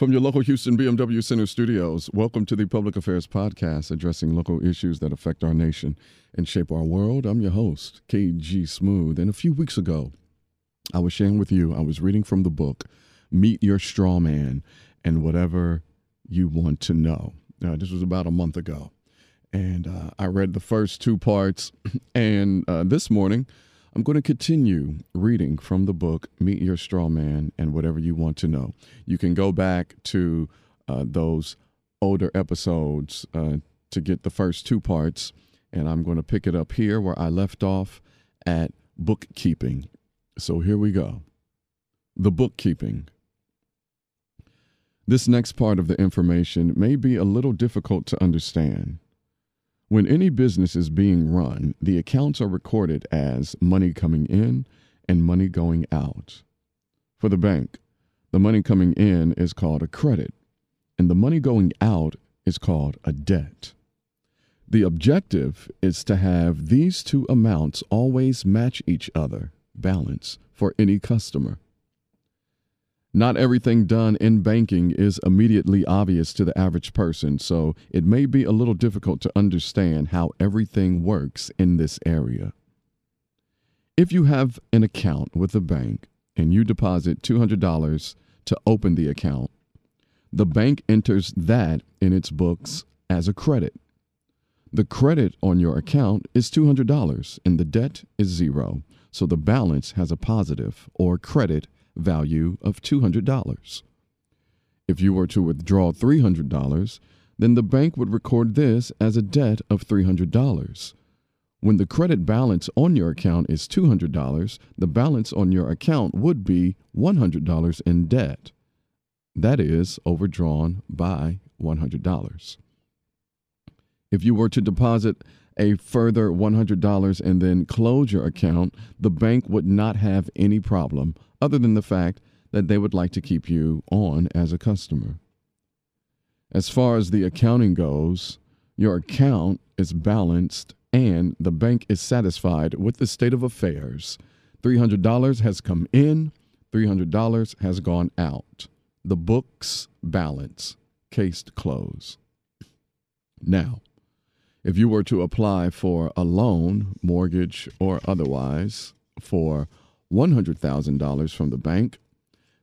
From your local Houston BMW Center studios, welcome to the Public Affairs Podcast addressing local issues that affect our nation and shape our world. I'm your host, KG Smooth. And a few weeks ago, I was sharing with you, I was reading from the book, Meet Your Straw Man and Whatever You Want to Know. Uh, this was about a month ago. And uh, I read the first two parts. And uh, this morning, I'm going to continue reading from the book, Meet Your Straw Man and Whatever You Want to Know. You can go back to uh, those older episodes uh, to get the first two parts, and I'm going to pick it up here where I left off at bookkeeping. So here we go. The bookkeeping. This next part of the information may be a little difficult to understand. When any business is being run, the accounts are recorded as money coming in and money going out. For the bank, the money coming in is called a credit, and the money going out is called a debt. The objective is to have these two amounts always match each other, balance, for any customer. Not everything done in banking is immediately obvious to the average person, so it may be a little difficult to understand how everything works in this area. If you have an account with a bank and you deposit $200 to open the account, the bank enters that in its books as a credit. The credit on your account is $200 and the debt is zero, so the balance has a positive or credit value of $200. If you were to withdraw $300, then the bank would record this as a debt of $300. When the credit balance on your account is $200, the balance on your account would be $100 in debt. That is overdrawn by $100. If you were to deposit a further $100 and then close your account, the bank would not have any problem other than the fact that they would like to keep you on as a customer. As far as the accounting goes, your account is balanced and the bank is satisfied with the state of affairs. $300 has come in, $300 has gone out. The books balance, case close. Now, if you were to apply for a loan, mortgage, or otherwise, for $100,000 from the bank,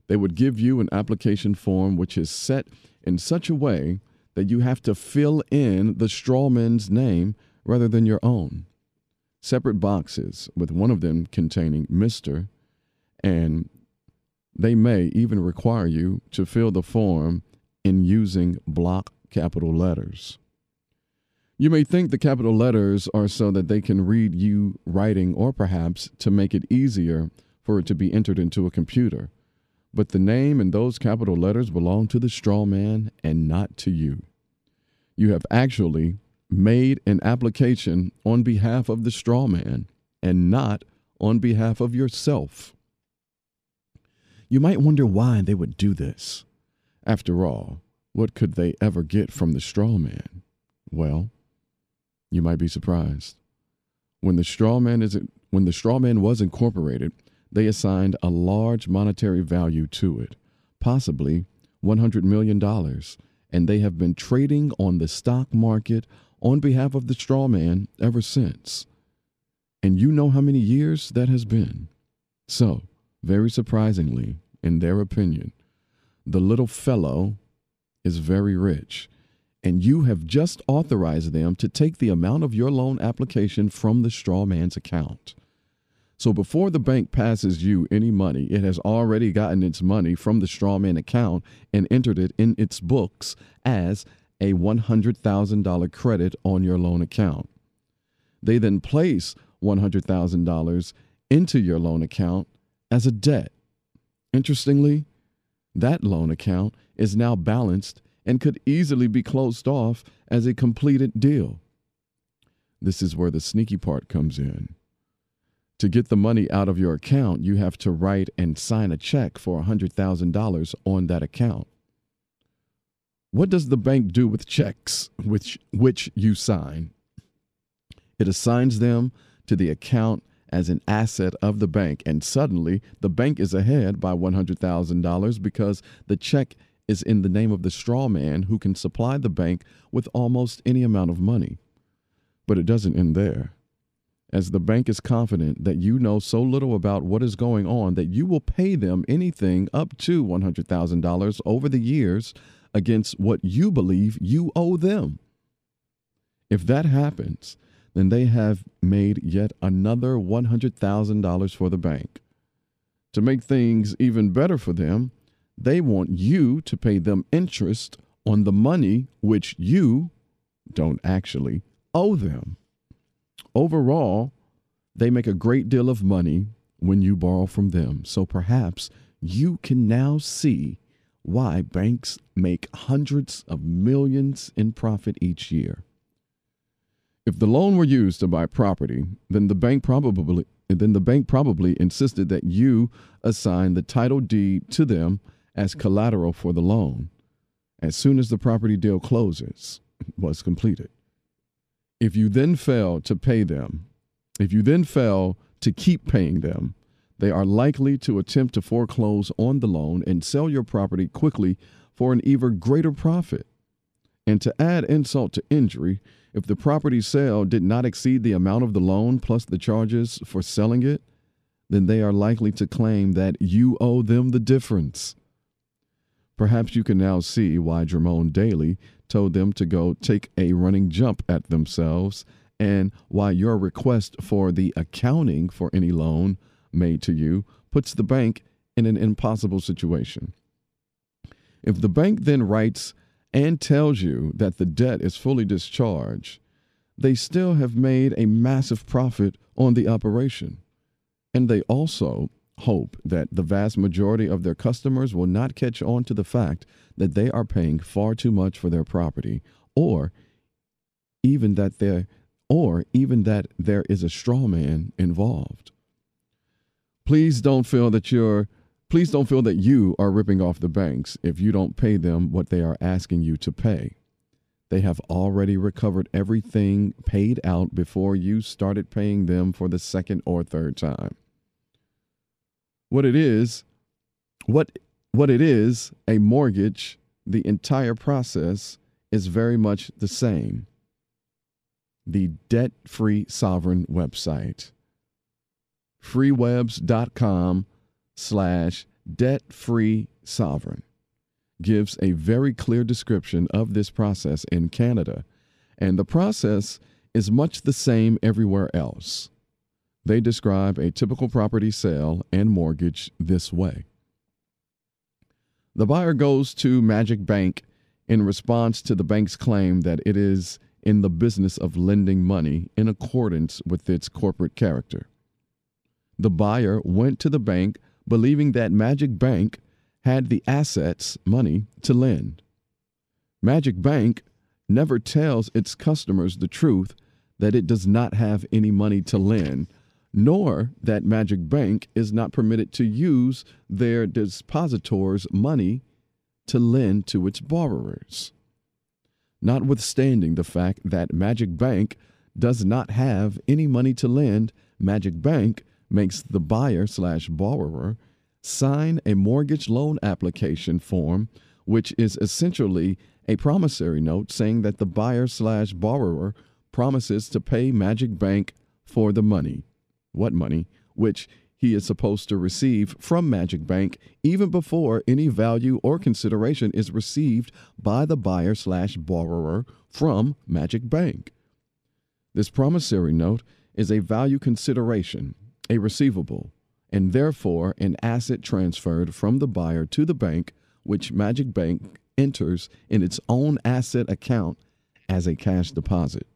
they would give you an application form which is set in such a way that you have to fill in the strawman's name rather than your own. Separate boxes, with one of them containing Mr., and they may even require you to fill the form in using block capital letters. You may think the capital letters are so that they can read you writing or perhaps to make it easier for it to be entered into a computer. But the name and those capital letters belong to the straw man and not to you. You have actually made an application on behalf of the straw man and not on behalf of yourself. You might wonder why they would do this. After all, what could they ever get from the straw man? Well, you might be surprised. When the straw man is when the straw man was incorporated, they assigned a large monetary value to it, possibly $100 million, and they have been trading on the stock market on behalf of the straw man ever since. And you know how many years that has been. So, very surprisingly, in their opinion, the little fellow is very rich and you have just authorized them to take the amount of your loan application from the straw man's account. So before the bank passes you any money, it has already gotten its money from the straw man account and entered it in its books as a $100,000 credit on your loan account. They then place $100,000 into your loan account as a debt. Interestingly, that loan account is now balanced and could easily be closed off as a completed deal. This is where the sneaky part comes in. To get the money out of your account, you have to write and sign a check for $100,000 on that account. What does the bank do with checks which, which you sign? It assigns them to the account as an asset of the bank, and suddenly the bank is ahead by $100,000 because the check is in the name of the straw man who can supply the bank with almost any amount of money. But it doesn't end there. As the bank is confident that you know so little about what is going on that you will pay them anything up to $100,000 over the years against what you believe you owe them. If that happens, then they have made yet another $100,000 for the bank. To make things even better for them, they want you to pay them interest on the money which you don't actually owe them. Overall, they make a great deal of money when you borrow from them. So perhaps you can now see why banks make hundreds of millions in profit each year. If the loan were used to buy property, then the bank probably then the bank probably insisted that you assign the title deed to them as collateral for the loan as soon as the property deal closes was completed. If you then fail to pay them, if you then fail to keep paying them, they are likely to attempt to foreclose on the loan and sell your property quickly for an even greater profit. And to add insult to injury, if the property sale did not exceed the amount of the loan plus the charges for selling it, then they are likely to claim that you owe them the difference. Perhaps you can now see why Jerome Daly told them to go take a running jump at themselves and why your request for the accounting for any loan made to you puts the bank in an impossible situation. If the bank then writes and tells you that the debt is fully discharged, they still have made a massive profit on the operation. And they also hope that the vast majority of their customers will not catch on to the fact that they are paying far too much for their property or even that there or even that there is a straw man involved. Please don't feel that you're please don't feel that you are ripping off the banks if you don't pay them what they are asking you to pay. They have already recovered everything paid out before you started paying them for the second or third time what it is, what what it is, a mortgage, the entire process is very much the same. The debt free sovereign website. freewebs.com slash debt free sovereign gives a very clear description of this process in Canada, and the process is much the same everywhere else. They describe a typical property sale and mortgage this way The buyer goes to Magic Bank in response to the bank's claim that it is in the business of lending money in accordance with its corporate character. The buyer went to the bank believing that Magic Bank had the assets, money, to lend. Magic Bank never tells its customers the truth that it does not have any money to lend nor that Magic Bank is not permitted to use their depositors' money to lend to its borrowers. Notwithstanding the fact that Magic Bank does not have any money to lend, Magic Bank makes the buyer slash borrower sign a mortgage loan application form, which is essentially a promissory note saying that the buyer slash borrower promises to pay Magic Bank for the money what money, which he is supposed to receive from Magic Bank even before any value or consideration is received by the buyer slash borrower from Magic Bank. This promissory note is a value consideration, a receivable, and therefore an asset transferred from the buyer to the bank, which Magic Bank enters in its own asset account as a cash deposit.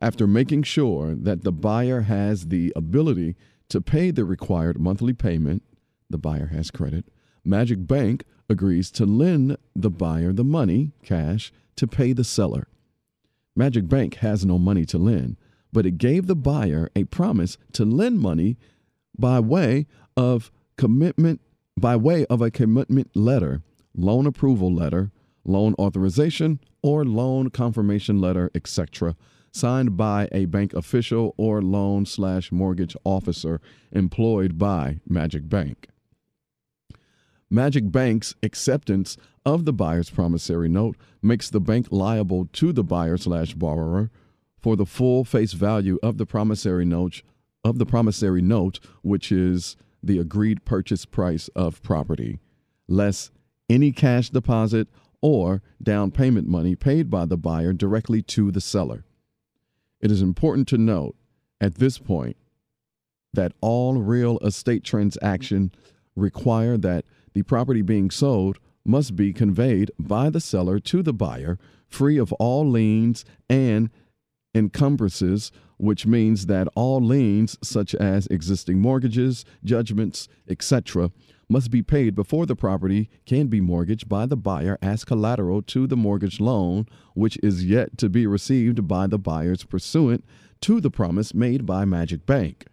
After making sure that the buyer has the ability to pay the required monthly payment, the buyer has credit, Magic Bank agrees to lend the buyer the money, cash, to pay the seller. Magic Bank has no money to lend, but it gave the buyer a promise to lend money by way of commitment by way of a commitment letter, loan approval letter, loan authorization, or loan confirmation letter, etc signed by a bank official or loan slash mortgage officer employed by Magic Bank. Magic Bank's acceptance of the buyer's promissory note makes the bank liable to the buyer slash borrower for the full face value of the promissory note of the promissory note, which is the agreed purchase price of property, less any cash deposit or down payment money paid by the buyer directly to the seller. It is important to note at this point that all real estate transactions require that the property being sold must be conveyed by the seller to the buyer free of all liens and encumbrances, which means that all liens, such as existing mortgages, judgments, etc., must be paid before the property can be mortgaged by the buyer as collateral to the mortgage loan, which is yet to be received by the buyers pursuant to the promise made by Magic Bank.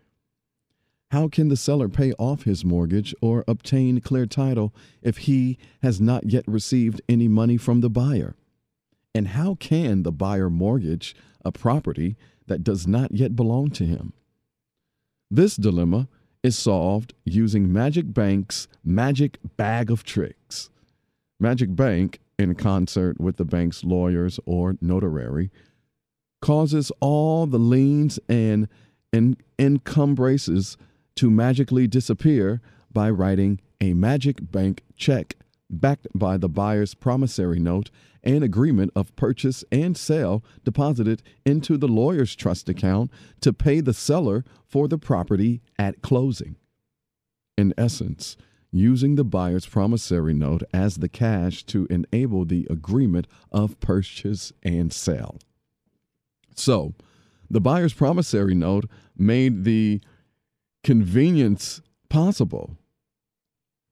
How can the seller pay off his mortgage or obtain clear title if he has not yet received any money from the buyer? And how can the buyer mortgage a property that does not yet belong to him? This dilemma is solved using Magic Bank's magic bag of tricks. Magic Bank, in concert with the bank's lawyers or notary, causes all the liens and encumbrances to magically disappear by writing a Magic Bank check backed by the buyer's promissory note and agreement of purchase and sale deposited into the lawyer's trust account to pay the seller for the property at closing. In essence, using the buyer's promissory note as the cash to enable the agreement of purchase and sale. So, the buyer's promissory note made the convenience possible.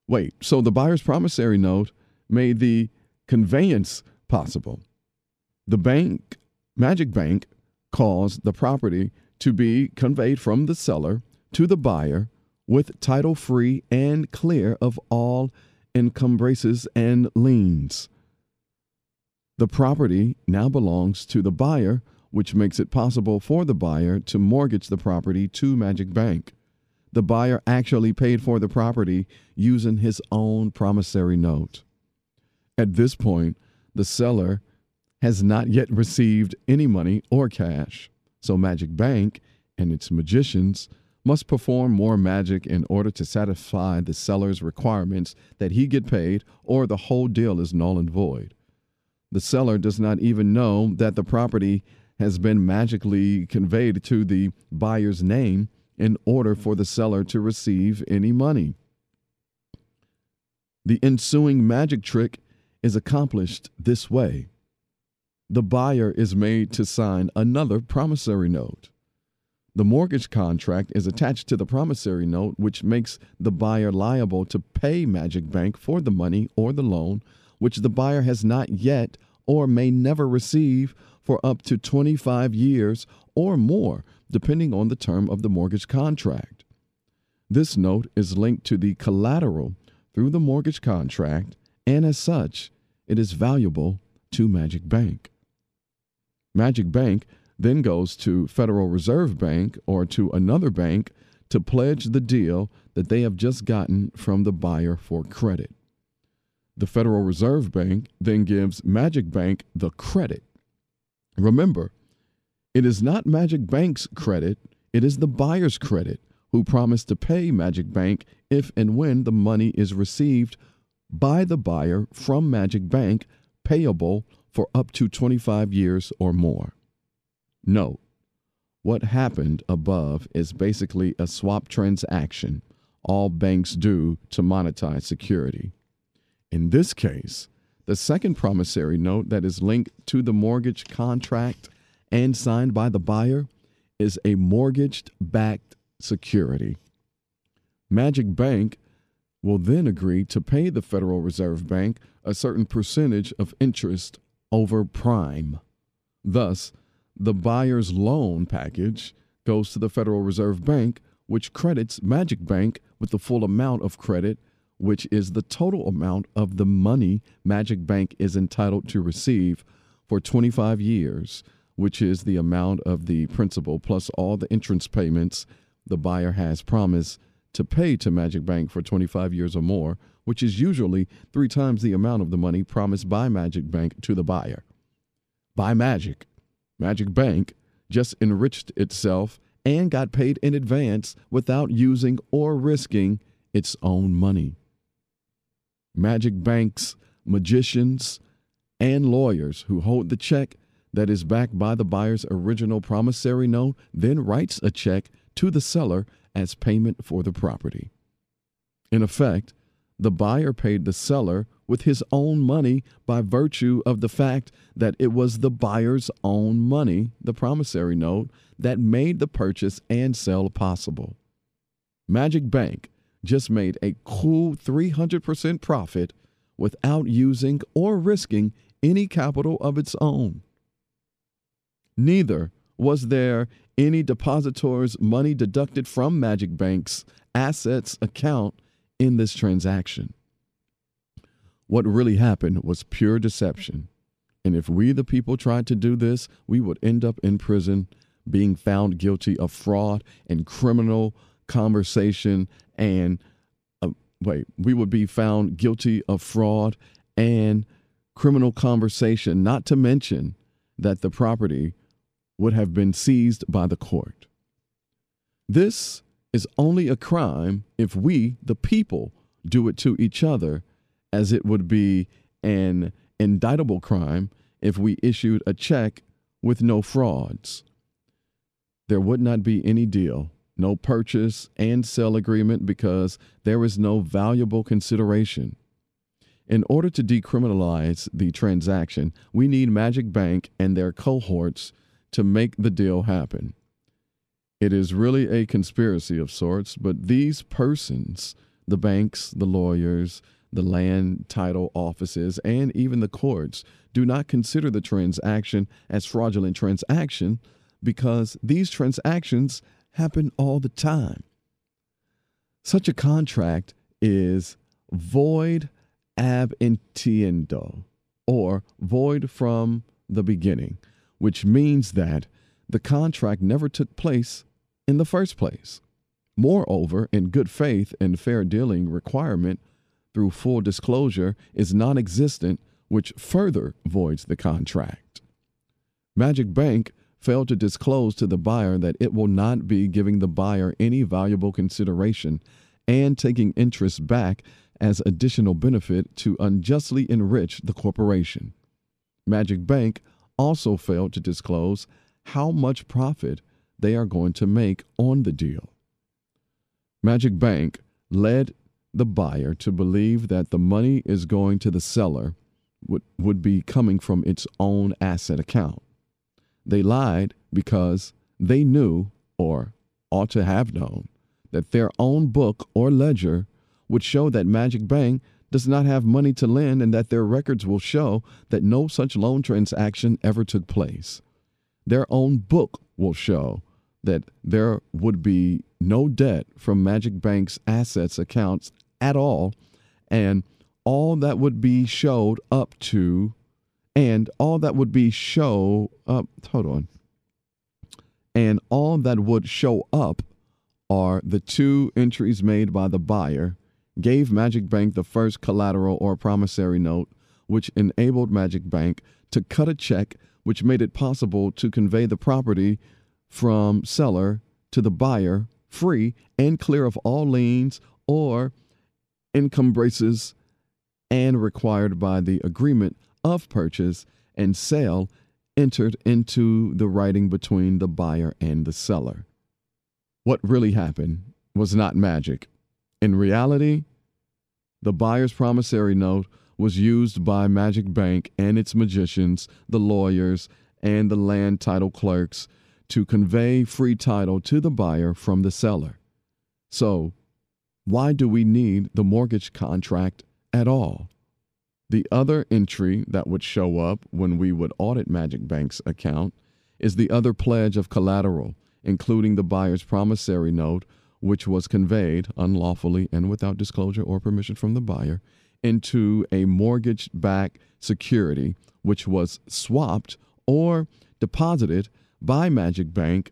Wait, so the buyer's promissory note made the conveyance possible. The bank, Magic Bank, caused the property to be conveyed from the seller to the buyer with title free and clear of all encumbrances and liens. The property now belongs to the buyer, which makes it possible for the buyer to mortgage the property to Magic Bank the buyer actually paid for the property using his own promissory note. At this point, the seller has not yet received any money or cash, so Magic Bank and its magicians must perform more magic in order to satisfy the seller's requirements that he get paid or the whole deal is null and void. The seller does not even know that the property has been magically conveyed to the buyer's name in order for the seller to receive any money. The ensuing magic trick is accomplished this way the buyer is made to sign another promissory note. The mortgage contract is attached to the promissory note, which makes the buyer liable to pay Magic Bank for the money or the loan, which the buyer has not yet or may never receive for up to 25 years or more depending on the term of the mortgage contract. This note is linked to the collateral through the mortgage contract, and as such, it is valuable to Magic Bank. Magic Bank then goes to Federal Reserve Bank or to another bank to pledge the deal that they have just gotten from the buyer for credit. The Federal Reserve Bank then gives Magic Bank the credit. Remember, it is not Magic Bank's credit, it is the buyer's credit who promised to pay Magic Bank if and when the money is received by the buyer from Magic Bank payable for up to 25 years or more. Note, what happened above is basically a swap transaction all banks do to monetize security. In this case, the second promissory note that is linked to the mortgage contract and signed by the buyer is a mortgaged backed security. Magic Bank will then agree to pay the Federal Reserve Bank a certain percentage of interest over prime. Thus, the buyer's loan package goes to the Federal Reserve Bank, which credits Magic Bank with the full amount of credit, which is the total amount of the money Magic Bank is entitled to receive for 25 years which is the amount of the principal plus all the entrance payments the buyer has promised to pay to Magic Bank for 25 years or more, which is usually three times the amount of the money promised by Magic Bank to the buyer. By magic, Magic Bank just enriched itself and got paid in advance without using or risking its own money. Magic Bank's magicians and lawyers who hold the check that is backed by the buyer's original promissory note then writes a check to the seller as payment for the property. In effect, the buyer paid the seller with his own money by virtue of the fact that it was the buyer's own money, the promissory note, that made the purchase and sale possible. Magic Bank just made a cool 300% profit without using or risking any capital of its own. Neither was there any depositor's money deducted from Magic Bank's assets account in this transaction. What really happened was pure deception. And if we, the people, tried to do this, we would end up in prison being found guilty of fraud and criminal conversation and uh, wait, we would be found guilty of fraud and criminal conversation, not to mention that the property would have been seized by the court. This is only a crime if we, the people, do it to each other, as it would be an indictable crime if we issued a check with no frauds. There would not be any deal, no purchase and sale agreement because there is no valuable consideration. In order to decriminalize the transaction, we need Magic Bank and their cohorts to make the deal happen. It is really a conspiracy of sorts, but these persons, the banks, the lawyers, the land title offices, and even the courts, do not consider the transaction as fraudulent transaction because these transactions happen all the time. Such a contract is void ab initio, or void from the beginning which means that the contract never took place in the first place. Moreover, in good faith and fair dealing requirement through full disclosure is non existent, which further voids the contract. Magic Bank failed to disclose to the buyer that it will not be giving the buyer any valuable consideration and taking interest back as additional benefit to unjustly enrich the corporation. Magic Bank also failed to disclose how much profit they are going to make on the deal. Magic Bank led the buyer to believe that the money is going to the seller would, would be coming from its own asset account. They lied because they knew, or ought to have known, that their own book or ledger would show that Magic Bank does not have money to lend and that their records will show that no such loan transaction ever took place. Their own book will show that there would be no debt from Magic Bank's assets accounts at all, and all that would be showed up to, and all that would be show up, hold on, and all that would show up are the two entries made by the buyer gave Magic Bank the first collateral or promissory note, which enabled Magic Bank to cut a check which made it possible to convey the property from seller to the buyer free and clear of all liens or encumbrances and required by the agreement of purchase and sale entered into the writing between the buyer and the seller. What really happened was not magic. In reality, the buyer's promissory note was used by Magic Bank and its magicians, the lawyers, and the land title clerks to convey free title to the buyer from the seller. So, why do we need the mortgage contract at all? The other entry that would show up when we would audit Magic Bank's account is the other pledge of collateral, including the buyer's promissory note which was conveyed unlawfully and without disclosure or permission from the buyer into a mortgage backed security, which was swapped or deposited by Magic Bank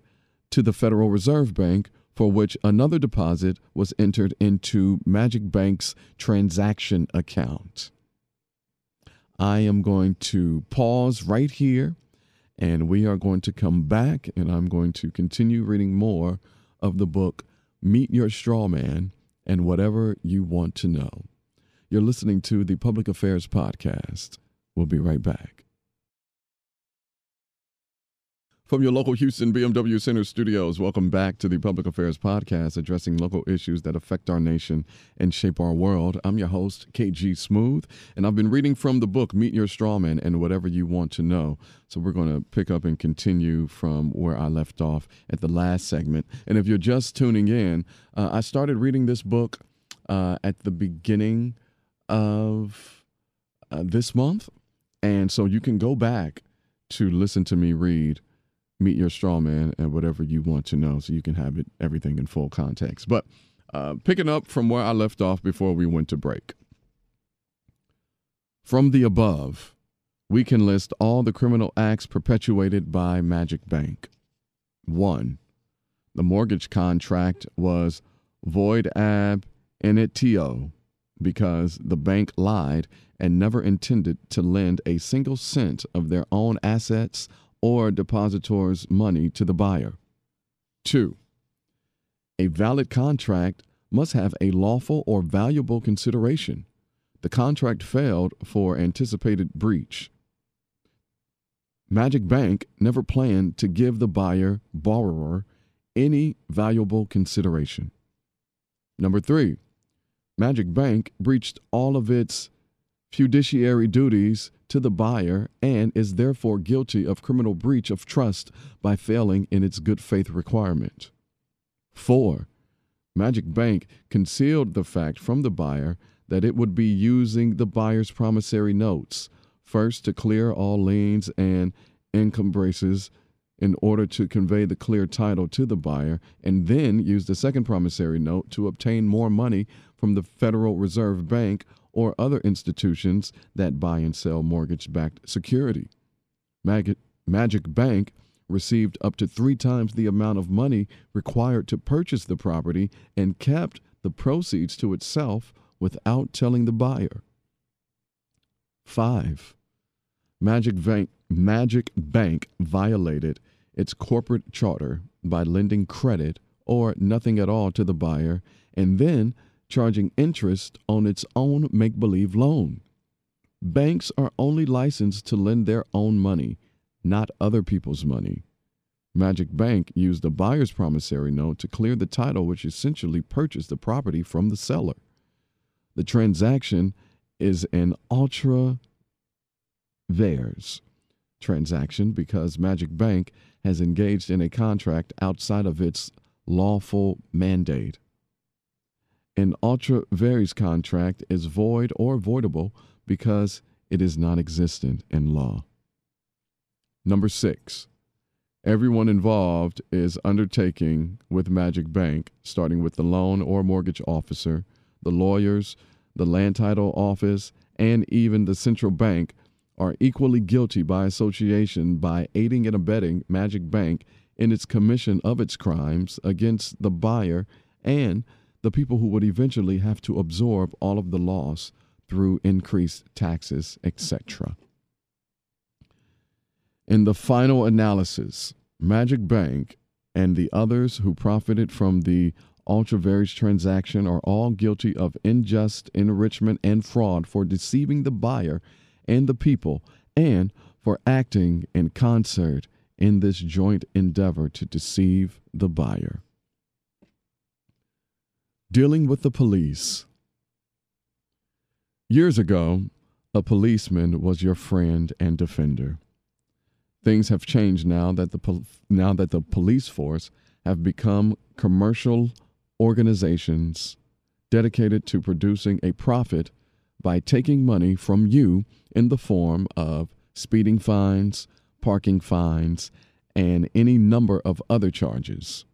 to the Federal Reserve Bank for which another deposit was entered into Magic Bank's transaction account. I am going to pause right here and we are going to come back and I'm going to continue reading more of the book Meet Your Straw Man and Whatever You Want to Know. You're listening to the Public Affairs Podcast. We'll be right back. From your local Houston BMW Center studios, welcome back to the Public Affairs Podcast, addressing local issues that affect our nation and shape our world. I'm your host, KG Smooth, and I've been reading from the book Meet Your Strawman and Whatever You Want to Know. So we're going to pick up and continue from where I left off at the last segment. And if you're just tuning in, uh, I started reading this book uh, at the beginning of uh, this month. And so you can go back to listen to me read meet your straw man and whatever you want to know so you can have it everything in full context. But uh, picking up from where i left off before we went to break from the above we can list all the criminal acts perpetuated by magic bank. 1 the mortgage contract was void ab initio because the bank lied and never intended to lend a single cent of their own assets or depositor's money to the buyer. 2. A valid contract must have a lawful or valuable consideration. The contract failed for anticipated breach. Magic Bank never planned to give the buyer borrower any valuable consideration. Number three, Magic Bank breached all of its fiduciary duties to the buyer and is therefore guilty of criminal breach of trust by failing in its good faith requirement. 4. Magic Bank concealed the fact from the buyer that it would be using the buyer's promissory notes, first to clear all liens and encumbrances in order to convey the clear title to the buyer, and then use the second promissory note to obtain more money from the Federal Reserve Bank or other institutions that buy and sell mortgage backed security. Mag- Magic Bank received up to three times the amount of money required to purchase the property and kept the proceeds to itself without telling the buyer. 5. Magic Bank, Magic Bank violated its corporate charter by lending credit or nothing at all to the buyer and then charging interest on its own make believe loan. Banks are only licensed to lend their own money, not other people's money. Magic Bank used the buyer's promissory note to clear the title, which essentially purchased the property from the seller. The transaction is an ultra vires transaction because Magic Bank has engaged in a contract outside of its lawful mandate. An ultra vires contract is void or voidable because it is non existent in law. Number six, everyone involved is undertaking with Magic Bank, starting with the loan or mortgage officer, the lawyers, the land title office, and even the central bank are equally guilty by association by aiding and abetting Magic Bank in its commission of its crimes against the buyer and the people who would eventually have to absorb all of the loss through increased taxes, etc. In the final analysis, Magic Bank and the others who profited from the ultra vires transaction are all guilty of unjust enrichment and fraud for deceiving the buyer and the people and for acting in concert in this joint endeavor to deceive the buyer. Dealing with the police. Years ago, a policeman was your friend and defender. Things have changed now that the pol- now that the police force have become commercial organizations dedicated to producing a profit by taking money from you in the form of speeding fines, parking fines, and any number of other charges.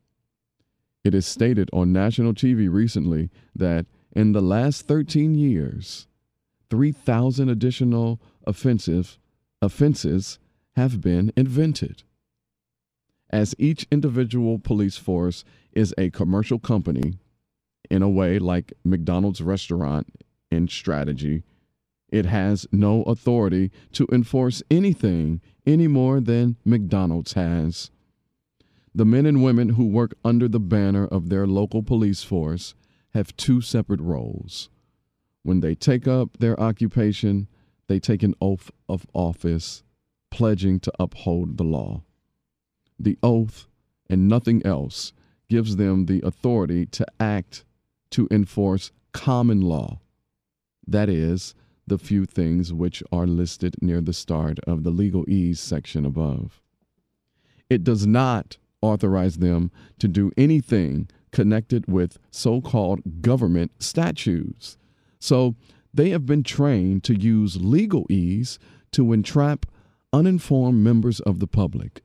It is stated on national TV recently that in the last 13 years, 3,000 additional offensive offenses have been invented. as each individual police force is a commercial company in a way like McDonald's restaurant in strategy. It has no authority to enforce anything any more than McDonald's has. The men and women who work under the banner of their local police force have two separate roles. When they take up their occupation, they take an oath of office, pledging to uphold the law. The oath and nothing else gives them the authority to act to enforce common law. That is, the few things which are listed near the start of the legalese section above. It does not authorize them to do anything connected with so called government statutes. So they have been trained to use legalese to entrap uninformed members of the public.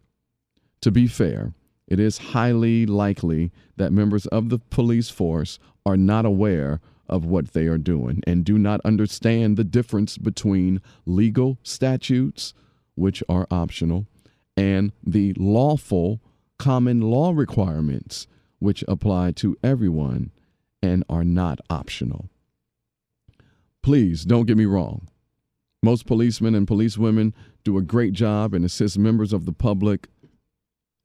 To be fair, it is highly likely that members of the police force are not aware of what they are doing and do not understand the difference between legal statutes, which are optional, and the lawful common law requirements, which apply to everyone and are not optional. Please don't get me wrong. Most policemen and policewomen do a great job and assist members of the public,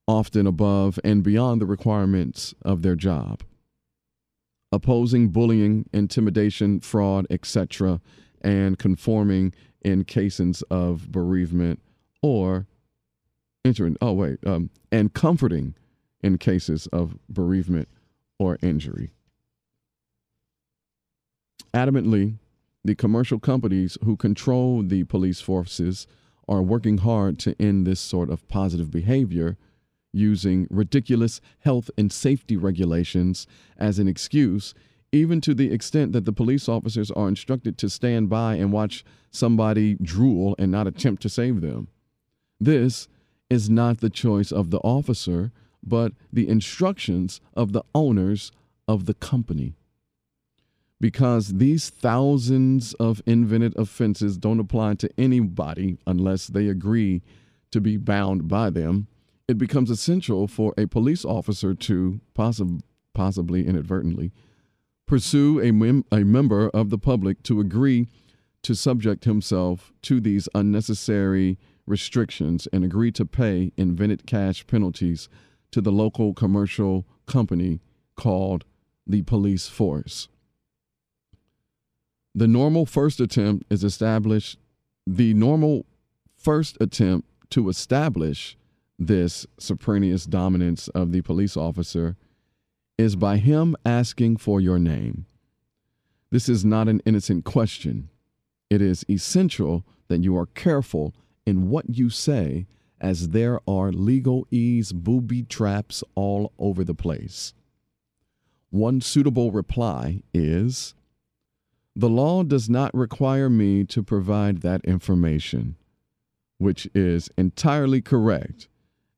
often above and beyond the requirements of their job opposing bullying, intimidation, fraud, etc., and conforming in cases of bereavement or entering, oh, wait, um, and comforting in cases of bereavement or injury. Adamantly, the commercial companies who control the police forces are working hard to end this sort of positive behavior using ridiculous health and safety regulations as an excuse, even to the extent that the police officers are instructed to stand by and watch somebody drool and not attempt to save them. This is not the choice of the officer, but the instructions of the owners of the company. Because these thousands of invented offenses don't apply to anybody unless they agree to be bound by them it becomes essential for a police officer to possib- possibly inadvertently pursue a, mem- a member of the public to agree to subject himself to these unnecessary restrictions and agree to pay invented cash penalties to the local commercial company called the police force. The normal first attempt is established. The normal first attempt to establish this supremacious dominance of the police officer is by him asking for your name. This is not an innocent question. It is essential that you are careful in what you say, as there are legalese booby traps all over the place. One suitable reply is The law does not require me to provide that information, which is entirely correct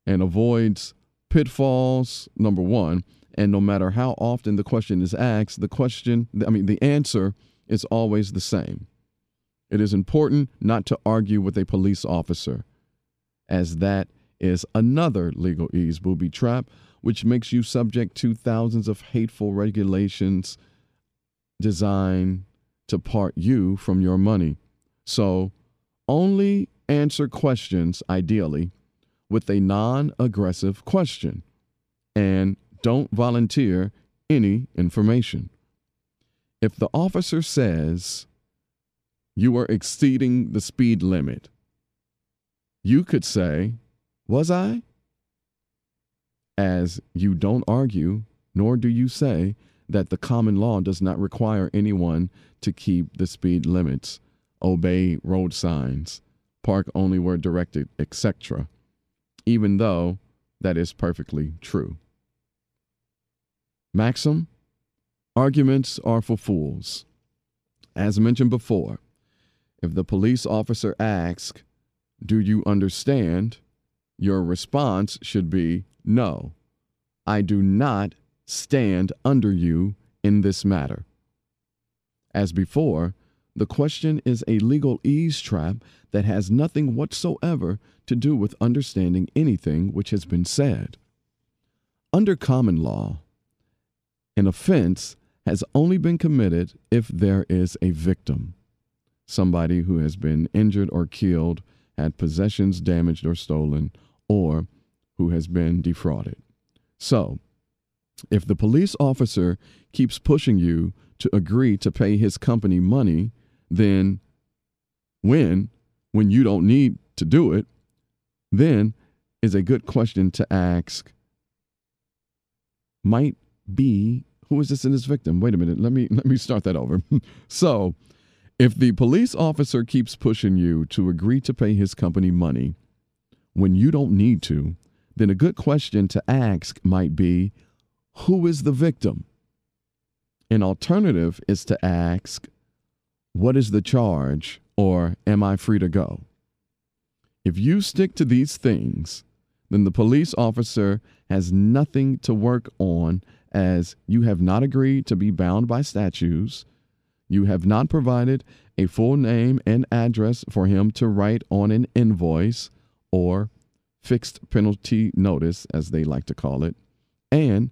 and avoids pitfalls, number one. And no matter how often the question is asked, the question, I mean, the answer is always the same. It is important not to argue with a police officer, as that is another legalese booby trap, which makes you subject to thousands of hateful regulations designed to part you from your money. So only answer questions, ideally, with a non aggressive question and don't volunteer any information. If the officer says you are exceeding the speed limit, you could say, Was I? As you don't argue, nor do you say that the common law does not require anyone to keep the speed limits, obey road signs, park only where directed, etc even though that is perfectly true. Maxim Arguments are for fools. As mentioned before, if the police officer asks, Do you understand? your response should be, No, I do not stand under you in this matter. As before, The question is a legalese trap that has nothing whatsoever to do with understanding anything which has been said. Under common law, an offense has only been committed if there is a victim, somebody who has been injured or killed, had possessions damaged or stolen, or who has been defrauded. So, if the police officer keeps pushing you to agree to pay his company money, then when when you don't need to do it, then is a good question to ask might be who is this in this victim? Wait a minute, let me let me start that over. so, if the police officer keeps pushing you to agree to pay his company money when you don't need to, then a good question to ask might be who is the victim? An alternative is to ask, what is the charge or am I free to go? If you stick to these things, then the police officer has nothing to work on as you have not agreed to be bound by statutes, you have not provided a full name and address for him to write on an invoice or fixed penalty notice, as they like to call it, and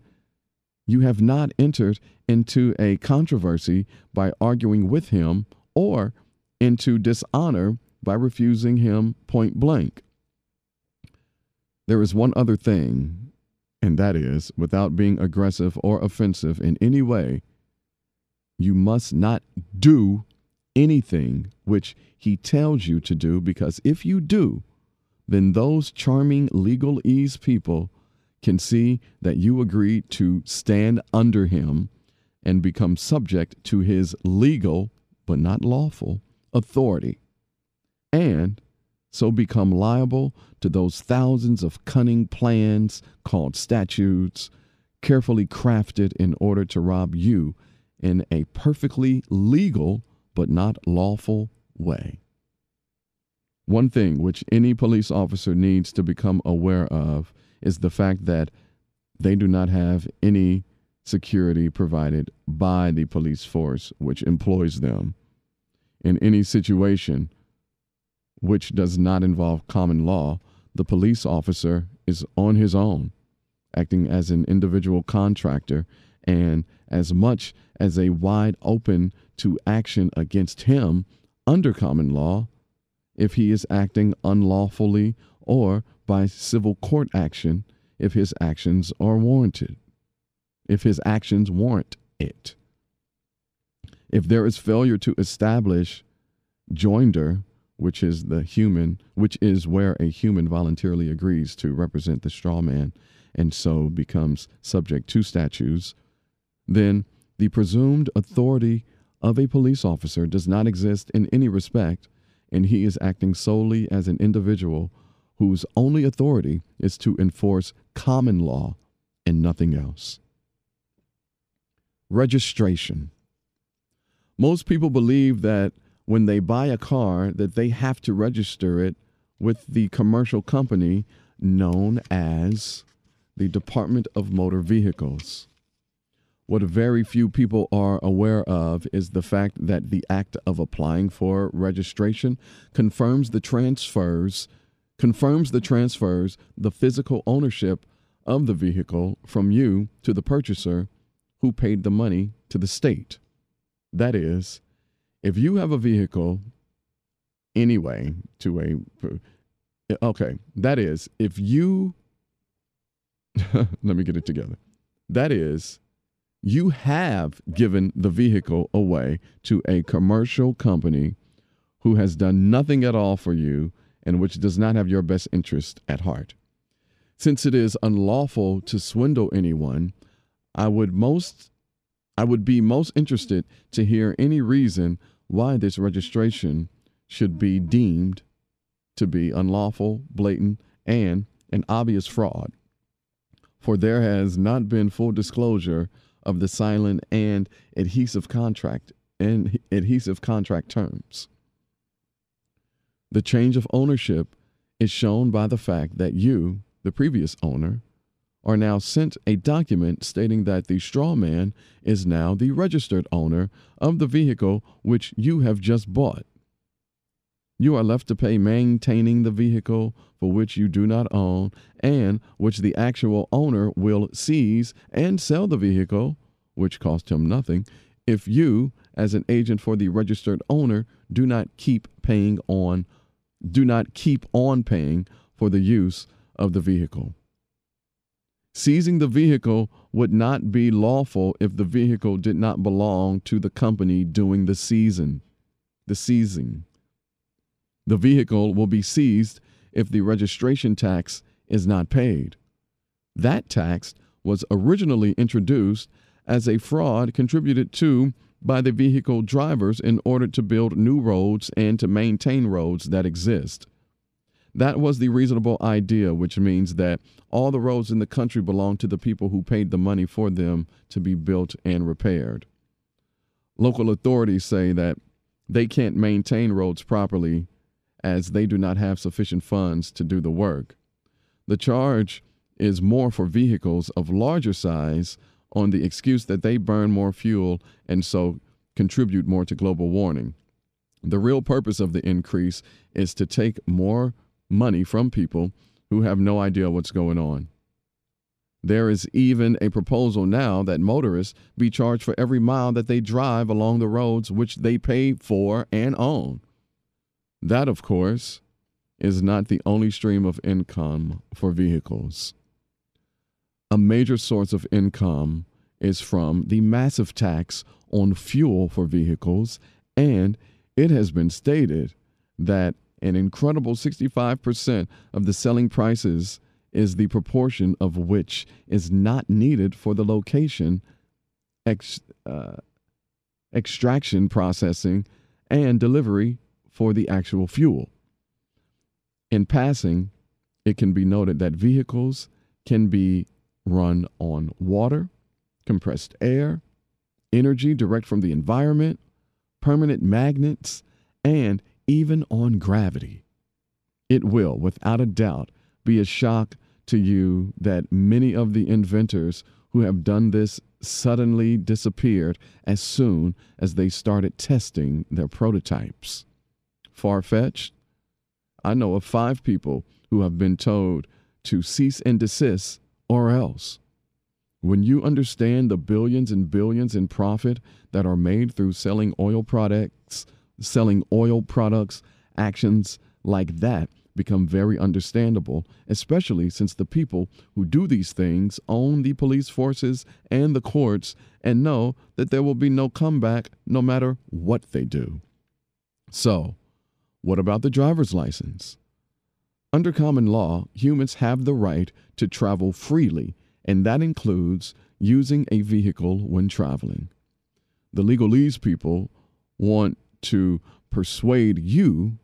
you have not entered into a controversy by arguing with him or into dishonor by refusing him point blank. There is one other thing, and that is, without being aggressive or offensive in any way, you must not do anything which he tells you to do, because if you do, then those charming legalese people can see that you agreed to stand under him and become subject to his legal, but not lawful, authority, and so become liable to those thousands of cunning plans called statutes, carefully crafted in order to rob you in a perfectly legal but not lawful way. One thing which any police officer needs to become aware of is the fact that they do not have any security provided by the police force which employs them. In any situation which does not involve common law, the police officer is on his own, acting as an individual contractor and as much as a wide open to action against him under common law if he is acting unlawfully or by civil court action if his actions are warranted, if his actions warrant it. If there is failure to establish joinder, which is the human, which is where a human voluntarily agrees to represent the straw man and so becomes subject to statutes, then the presumed authority of a police officer does not exist in any respect, and he is acting solely as an individual whose only authority is to enforce common law and nothing else. Registration. Most people believe that when they buy a car that they have to register it with the commercial company known as the Department of Motor Vehicles. What very few people are aware of is the fact that the act of applying for registration confirms the transfers confirms the transfers the physical ownership of the vehicle from you to the purchaser who paid the money to the state. That is, if you have a vehicle anyway to a okay, that is, if you let me get it together. That is, you have given the vehicle away to a commercial company who has done nothing at all for you and which does not have your best interest at heart. Since it is unlawful to swindle anyone, I would most I would be most interested to hear any reason why this registration should be deemed to be unlawful, blatant, and an obvious fraud. For there has not been full disclosure of the silent and adhesive contract and adhesive contract terms. The change of ownership is shown by the fact that you, the previous owner, are now sent a document stating that the straw man is now the registered owner of the vehicle which you have just bought. You are left to pay maintaining the vehicle for which you do not own and which the actual owner will seize and sell the vehicle, which cost him nothing, if you, as an agent for the registered owner, do not keep paying on do not keep on paying for the use of the vehicle. Seizing the vehicle would not be lawful if the vehicle did not belong to the company doing the season, the seizing. The vehicle will be seized if the registration tax is not paid. That tax was originally introduced as a fraud contributed to by the vehicle drivers in order to build new roads and to maintain roads that exist. That was the reasonable idea, which means that all the roads in the country belong to the people who paid the money for them to be built and repaired. Local authorities say that they can't maintain roads properly as they do not have sufficient funds to do the work. The charge is more for vehicles of larger size on the excuse that they burn more fuel and so contribute more to global warming. The real purpose of the increase is to take more money from people who have no idea what's going on. There is even a proposal now that motorists be charged for every mile that they drive along the roads which they pay for and own. That, of course, is not the only stream of income for vehicles. A major source of income is from the massive tax on fuel for vehicles, and it has been stated that an incredible 65% of the selling prices is the proportion of which is not needed for the location, ex, uh, extraction, processing, and delivery for the actual fuel. In passing, it can be noted that vehicles can be run on water, compressed air, energy direct from the environment, permanent magnets, and even on gravity. It will, without a doubt, be a shock to you that many of the inventors who have done this suddenly disappeared as soon as they started testing their prototypes. Far fetched? I know of five people who have been told to cease and desist or else. When you understand the billions and billions in profit that are made through selling oil products, selling oil products, actions like that become very understandable, especially since the people who do these things own the police forces and the courts and know that there will be no comeback no matter what they do. So, what about the driver's license? Under common law, humans have the right to travel freely, and that includes using a vehicle when traveling. The legalese people want to persuade you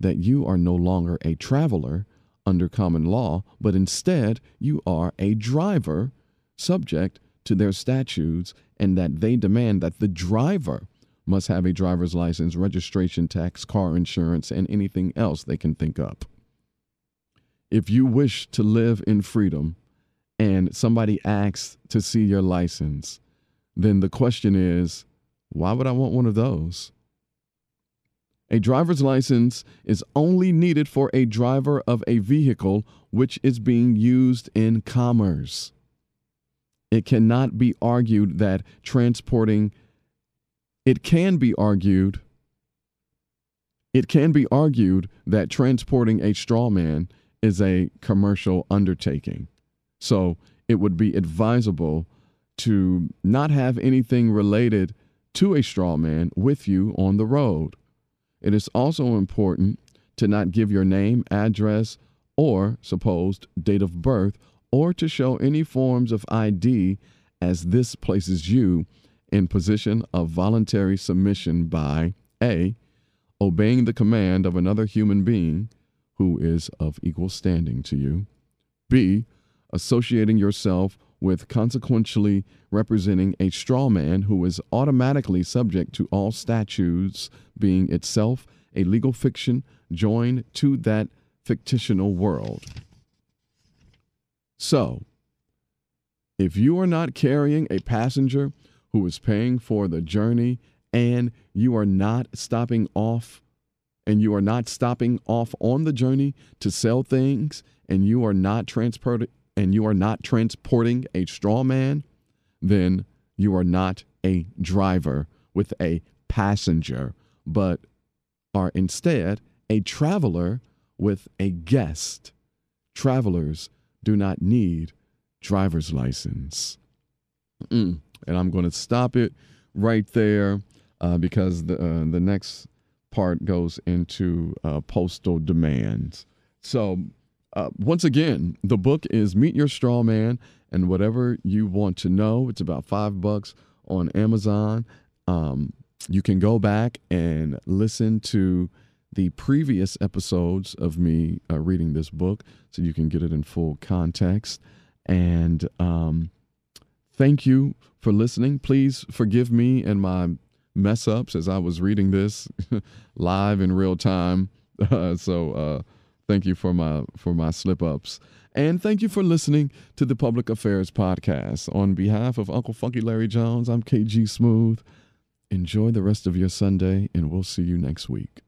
that you are no longer a traveler under common law, but instead you are a driver subject to their statutes, and that they demand that the driver must have a driver's license, registration tax, car insurance, and anything else they can think up. If you wish to live in freedom and somebody asks to see your license, then the question is, why would I want one of those? A driver's license is only needed for a driver of a vehicle which is being used in commerce. It cannot be argued that transporting, it can be argued, it can be argued that transporting a straw man is a commercial undertaking. So it would be advisable to not have anything related to a straw man with you on the road. It is also important to not give your name, address, or supposed date of birth, or to show any forms of ID, as this places you in position of voluntary submission by A. Obeying the command of another human being who is of equal standing to you, B. Associating yourself with consequentially representing a straw man who is automatically subject to all statutes, being itself a legal fiction joined to that fictional world. So, If you are not carrying a passenger who is paying for the journey and you are not stopping off and you are not stopping off on the journey to sell things and you are not transporting and you are not transporting a straw man, then you are not a driver with a passenger, but are instead a traveler with a guest. Travelers do not need driver's license. Mm. And I'm going to stop it right there uh, because the uh, the next part goes into uh, postal demands. So uh, once again, the book is Meet Your Straw Man and whatever you want to know. It's about five bucks on Amazon. Um, you can go back and listen to the previous episodes of me uh, reading this book so you can get it in full context. And um, thank you for listening. Please forgive me and my mess ups as I was reading this live in real time. Uh, so uh, thank you for my for my slip ups. And thank you for listening to the Public Affairs Podcast. On behalf of Uncle Funky Larry Jones, I'm KG Smooth. Enjoy the rest of your Sunday, and we'll see you next week.